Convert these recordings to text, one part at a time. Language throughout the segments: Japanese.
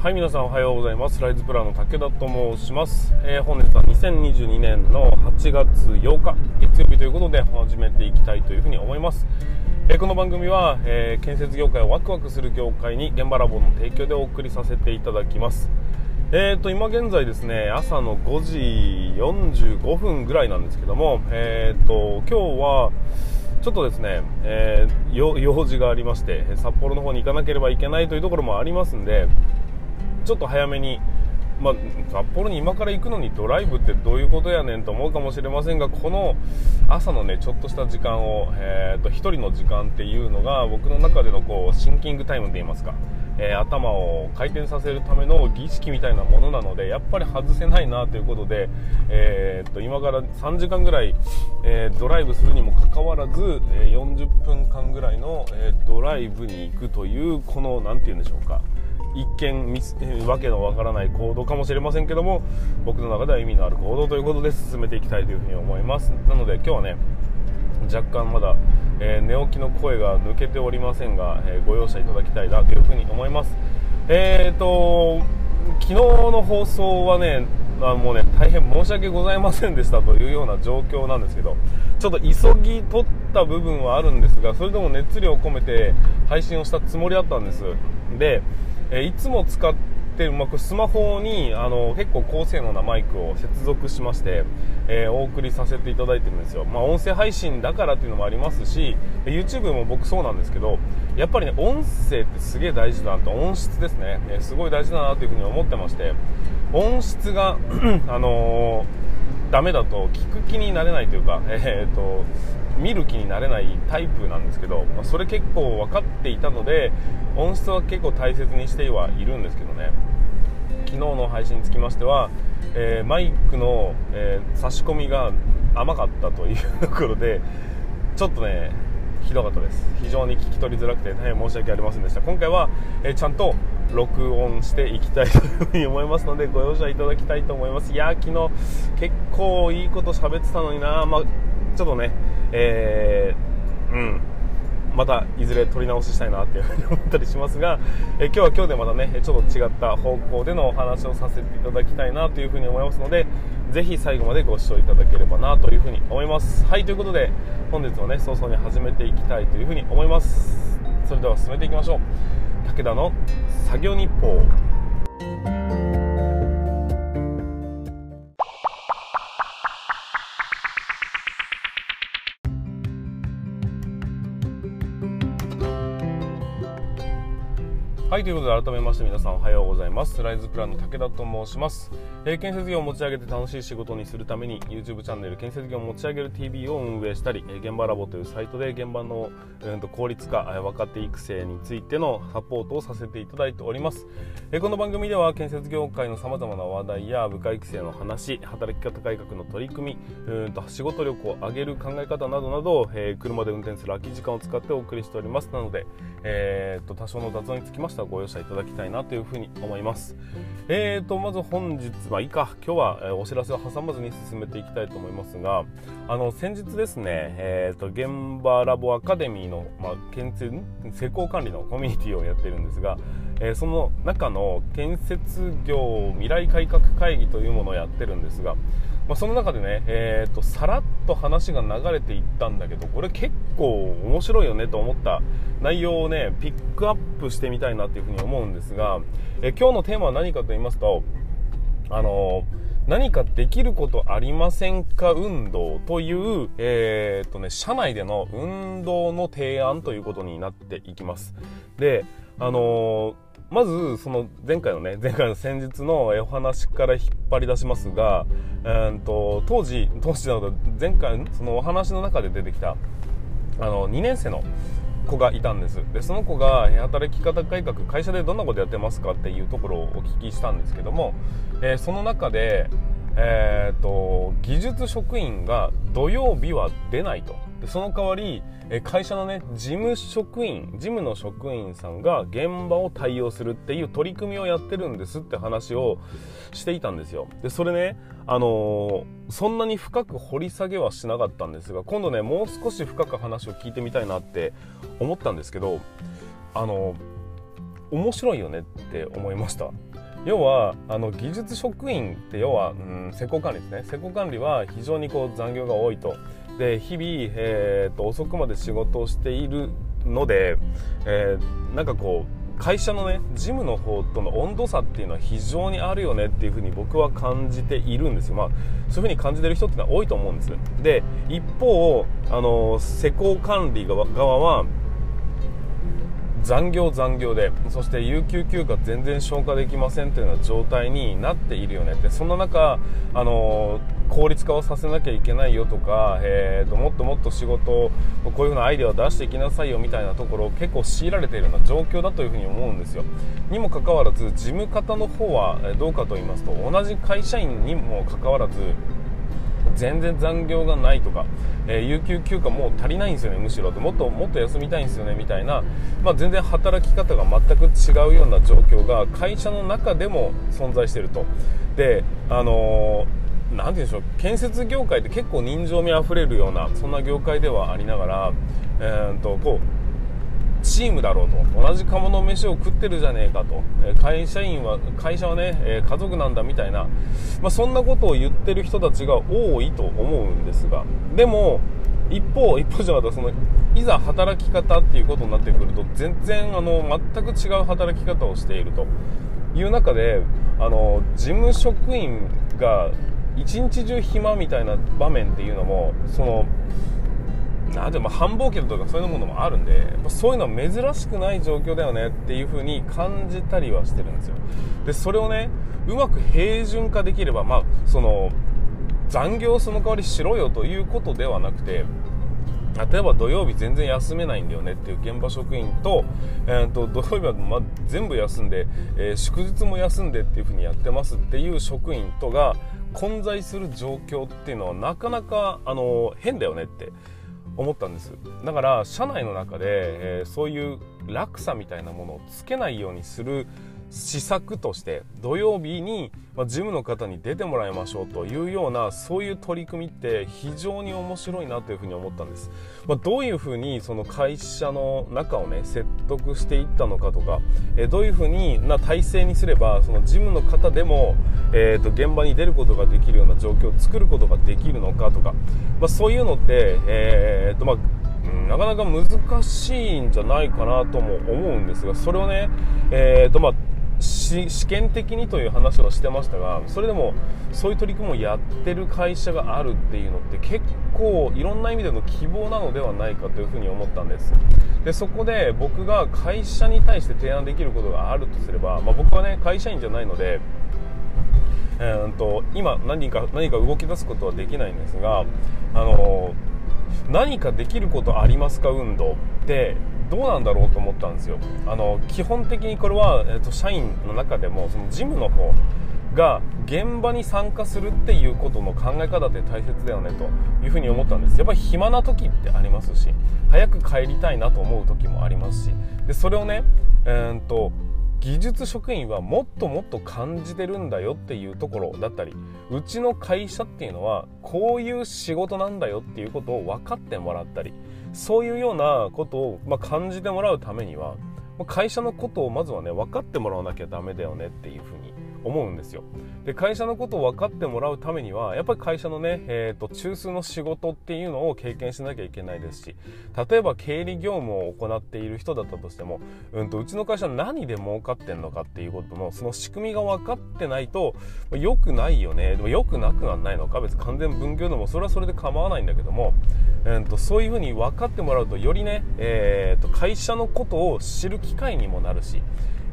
はい皆さんおはようございます。ライズプランの武田と申します、えー、本日は2022年の8月8日月曜日ということで始めていきたいというふうに思います、えー、この番組は、えー、建設業界をワクワクする業界に現場ラボの提供でお送りさせていただきます。えーと今現在ですね朝の5時45分ぐらいなんですけどもえーと今日はちょっとですね、えー、用事がありまして札幌の方に行かなければいけないというところもありますんでちょっと早めに、まあ、札幌に今から行くのにドライブってどういうことやねんと思うかもしれませんがこの朝のねちょっとした時間を、えーと、1人の時間っていうのが僕の中でのこうシンキングタイムといいますか、えー、頭を回転させるための儀式みたいなものなのでやっぱり外せないなということで、えーと、今から3時間ぐらい、えー、ドライブするにもかかわらず、え40分間ぐらいの、えドライブに行くというこの何て言うんでしょうか。一見わけのわからない行動かもしれませんけども僕の中では意味のある行動ということで進めていきたいというふうに思います。なので今日はね若干まだ、えー、寝起きの声が抜けておりませんが、えー、ご容赦いただきたいなというふうに思います。えーと昨日の放送はねあもうね大変申し訳ございませんでしたというような状況なんですけどちょっと急ぎ取った部分はあるんですがそれでも熱量を込めて配信をしたつもりだったんです。でえいつも使ってる、まあ、スマホにあの結構高性能なマイクを接続しまして、えー、お送りさせていただいてるんですよ、まあ、音声配信だからっていうのもありますし YouTube も僕そうなんですけどやっぱりね音声ってすげえ大事だなと音質ですね、えー、すごい大事だなというふに思ってまして音質が あのー、ダメだと聞く気になれないというか、えーと見る気になれないタイプなんですけど、まあ、それ結構分かっていたので音質は結構大切にしてはいるんですけどね。昨日の配信につきましては、えー、マイクの、えー、差し込みが甘かったというところでちょっとねひどかったです。非常に聞き取りづらくて大変申し訳ありませんでした。今回は、えー、ちゃんと録音していきたいというふに思いますのでご容赦いただきたいと思います。いや昨日結構いいこと喋ってたのにな、まあちょっとね、えー、うん、またいずれ撮り直ししたいなっていうふに思ったりしますが、え今日は今日でまたねちょっと違った方向でのお話をさせていただきたいなというふに思いますのでぜひ最後までご視聴いただければなというふに思います。はいということで本日もね早々に始めていきたいというふに思います。それでは進めていきましょう。武田の作業日報。はい、ということで改めまして皆さんおはようございます。ライズプランの武田と申します。えー、建設業を持ち上げて楽しい仕事にするために YouTube チャンネル建設業を持ち上げる TV を運営したり、えー、現場ラボというサイトで現場の、うん、と効率化、え若手育成についてのサポートをさせていただいております。えー、この番組では建設業界の様々な話題や部下育成の話、働き方改革の取り組み、うんと仕事力を上げる考え方などなど、えー、車で運転する空き時間を使ってお送りしております。なので、えー、と多少の雑音につきましてはご容赦いただきたいなというふうに思います。えーと、まず本日、まあいいか、今日は、お知らせを挟まずに進めていきたいと思いますが、あの、先日ですね、えーと、現場ラボアカデミーの、まあ、建設、施工管理のコミュニティをやってるんですが、えー、その中の建設業未来改革会議というものをやってるんですが、まあ、その中でね、えーと、さらっと話が流れていったんだけどこれ結構面白いよねと思った内容をねピックアップしてみたいなというふうに思うんですが、えー、今日のテーマは何かと言いますとあのー、何かできることありませんか運動という、えーとね、社内での運動の提案ということになっていきます。で、あのーまずその前回のね前回の先日のお話から引っ張り出しますが、えー、と当時当時なので前回そのお話の中で出てきたあの2年生の子がいたんです。でその子が働き方改革会社でどんなことやってますかっていうところをお聞きしたんですけども、えー、その中で、えーと技術職員が土曜日は出ないと。でその代わり会社のね事務職員事務の職員さんが現場を対応するっていう取り組みをやってるんですって話をしていたんですよ。でそれねあのー、そんなに深く掘り下げはしなかったんですが今度ねもう少し深く話を聞いてみたいなって思ったんですけどあのー面白いよねって思いました。要はあの技術職員って要は、うん、施工管理ですね。施工管理は非常にこう残業が多いと。で日々、えーと、遅くまで仕事をしているので、えー、なんかこう会社のね事務の方との温度差っていうのは非常にあるよねっていうふうに僕は感じているんですよ。まあそういうふうに感じてる人っていうのは多いと思うんです。で一方あの施工管理側は残業残業でそして有給休暇全然消化できませんというような状態になっているよね。ってそんな中あの効率化をさせなきゃいけないよとか、えーと、もっともっと仕事をこういうふうなアイデアを出していきなさいよみたいなところを結構強いられているような状況だというふうに思うんですよ。にもかかわらず事務方の方はどうかと言いますと同じ会社員にもかかわらず全然残業がないとか、えー、有給休暇もう足りないんですよねむしろ。もっともっと休みたいんですよねみたいな、まあ、全然働き方が全く違うような状況が会社の中でも存在していると。であのー、なんて言うんでしょう建設業界って結構人情味あふれるようなそんな業界ではありながら、えー、とこうチームだろうと同じ釜の飯を食ってるじゃねえかと。会社員は会社はね家族なんだみたいな、まあ、そんなことを言ってる人たちが多いと思うんですが。でも一方一方じゃなくてそのいざ働き方っていうことになってくると全然あの全く違う働き方をしているという中であの事務職員が一日中暇みたいな場面っていうのもそのなんでも繁忙期とかそういうものもあるんでそういうのは珍しくない状況だよねっていう風に感じたりはしてるんですよ。でそれをねうまく平準化できればまあその残業その代わりしろよということではなくて例えば土曜日全然休めないんだよねっていう現場職員と,、えーと、土曜日はま全部休んで、えー、祝日も休んでっていう風にやってますっていう職員とが混在する状況っていうのはなかなかあの変だよねって思ったんです。だから社内の中で、えー、そういう落差みたいなものをつけないようにする施策として土曜日に、まあ、事務の方に出てもらいましょうというようなそういう取り組みって非常に面白いなというふうに思ったんです、まあ、どういうふうにその会社の中をね説得していったのかとか、えどういうふうにな体制にすればその事務の方でも、えー、と現場に出ることができるような状況を作ることができるのかとか、まあ、そういうのって、えーとまあなかなか難しいんじゃないかなとも思うんですがそれをね、えーとまあ、試験的にという話はしてましたがそれでもそういう取り組みをやってる会社があるっていうのって結構いろんな意味での希望なのではないかというふうに思ったんです。でそこで僕が会社に対して提案できることがあるとすれば、まあ、僕はね会社員じゃないのでえーと、今何か何か動き出すことはできないんですが、あの何かできることありますか運動ってどうなんだろうと思ったんですよ。あの基本的にこれは、えーと、社員の中でもその事務の方が現場に参加するっていうことの考え方って大切だよねというふうに思ったんです。やっぱり暇な時ってありますし早く帰りたいなと思う時もありますし。でそれをね、えーと技術職員はもっともっと感じてるんだよっていうところだったりうちの会社っていうのはこういう仕事なんだよっていうことを分かってもらったりそういうようなことを、まあ、感じてもらうためには会社のことをまずはね分かってもらわなきゃダメだよねっていうふうに思うんですよ。で会社のことを分かってもらうためにはやっぱり会社のね、えーと、中枢の仕事っていうのを経験しなきゃいけないですし例えば経理業務を行っている人だったとしても、うんと、うちの会社何で儲かってんのかっていうことのその仕組みが分かってないと良くないよねでも良くなくはないのか別に完全分業でもそれはそれで構わないんだけども、えーと、そういうふうに分かってもらうとよりね、えー、と会社のことを知る機会にもなるし、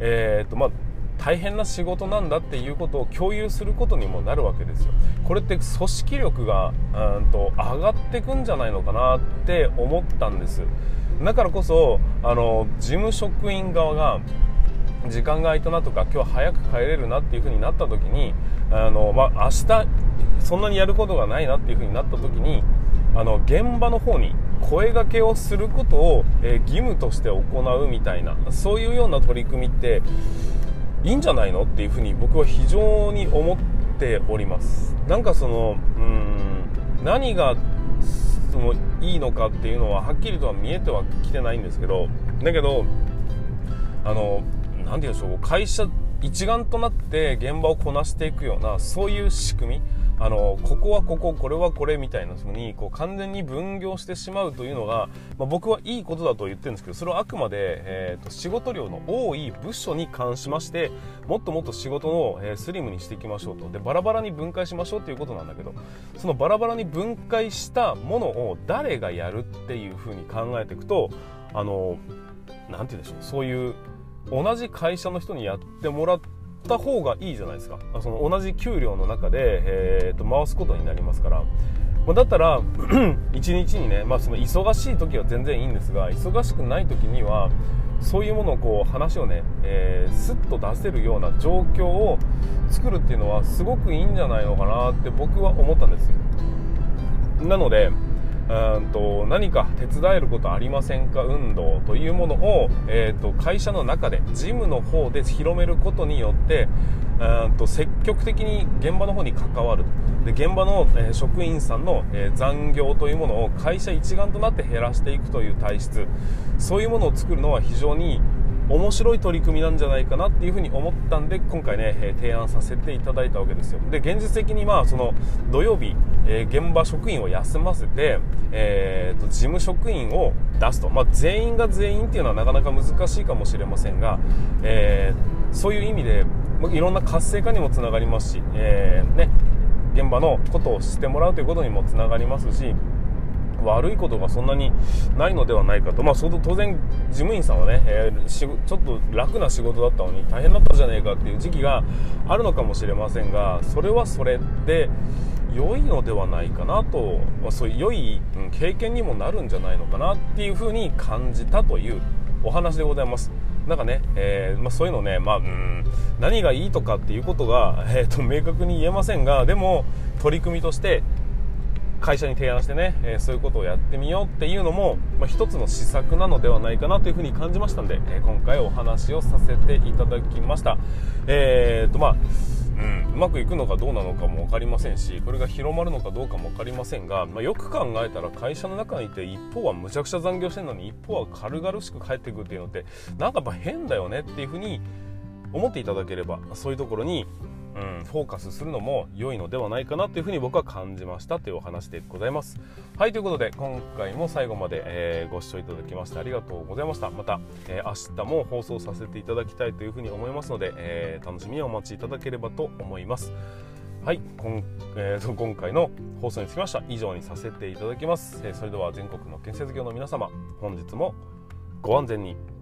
えーとまあ大変な仕事なんだっていうことを共有することにもなるわけですよ。これって組織力がうんと上がってくんじゃないのかなって思ったんです。だからこそあの事務職員側が時間が空いたなとか今日早く帰れるなっていう風になった時にあの、まあ、明日そんなにやることがないなっていう風になった時にあの現場の方に声がけをすることを、えー、義務として行うみたいなそういうような取り組みっていいんじゃないの？っていうふうに僕は非常に思っております。なんかそのうん何がそのいいのかっていうのははっきりとは見えてはきてないんですけどだけどあの何て言うんでしょう会社一丸となって現場をこなしていくようなそういう仕組みあのここはこここれはこれみたいなふうにこう完全に分業してしまうというのが、まあ、僕はいいことだと言ってるんですけどそれはあくまで、えーと、仕事量の多い部署に関しましてもっともっと仕事の、えー、スリムにしていきましょうと。でバラバラに分解しましょうということなんだけどそのバラバラに分解したものを誰がやるっていうふうに考えていくとあのなんて言うんでしょうそういう同じ会社の人にやってもらっった方がいいじゃないですか。その同じ給料の中で、えー、と回すことになりますから。まだったら 1日にね、まあ、その忙しい時は全然いいんですが忙しくない時にはそういうものをこう話をね、えー、スッと出せるような状況を作るっていうのはすごくいいんじゃないのかなって僕は思ったんですよ。なのでうんと何か手伝えることありませんか？運動というものを、えーと、会社の中でジムの方で広めることによってうんと積極的に現場の方に関わるで現場の、えー、職員さんの、えー、残業というものを会社一丸となって減らしていくという体質。そういうものを作るのは非常に面白い取り組みなんじゃないかなっていうふうに思ったんで今回ね、え提案させていただいたわけですよ。で現実的にまあその土曜日、え、現場職員を休ませて、えーと、事務職員を出すと、まあ、全員が全員っていうのはなかなか難しいかもしれませんが、えー、そういう意味でいろんな活性化にもつながりますし、えー、ね、現場のことを知ってもらうということにもつながりますし悪いことがそんなにないのではないかと、まあ、当然、事務員さんはね、えー、ちょっと楽な仕事だったのに大変だったじゃねえかっていう時期があるのかもしれませんがそれはそれで良いのではないかなと、まあ、そういう良い経験にもなるんじゃないのかなっていうふうに感じたというお話でございます。なんかね、えー、まあ、そういうのね、まあ、うん何がいいとかっていうことが、えーと明確に言えませんがでも取り組みとして会社に提案してね、えー、そういうことをやってみようっていうのも、まあ、一つの施策なのではないかなというふうに感じましたんで、えー、今回お話をさせていただきました。えーとまあうん、うまくいくのかどうなのかも分かりませんしこれが広まるのかどうかも分かりませんが、まあ、よく考えたら会社の中にいて一方はむちゃくちゃ残業してるのに一方は軽々しく帰ってくるっていうのってなんかやっぱ変だよねっていうふうに思っていただければそういうところにうん、フォーカスするのも良いのではないかなというふうに僕は感じましたというお話でございます。はい、ということで今回も最後まで、えー、ご視聴いただきましてありがとうございました。また、えー、明日も放送させていただきたいというふうに思いますので、えー、楽しみにお待ちいただければと思います。はい、今,、えー、今回の放送につきましては以上にさせていただきます。えー、それでは全国の建設業の皆様、本日もご安全に。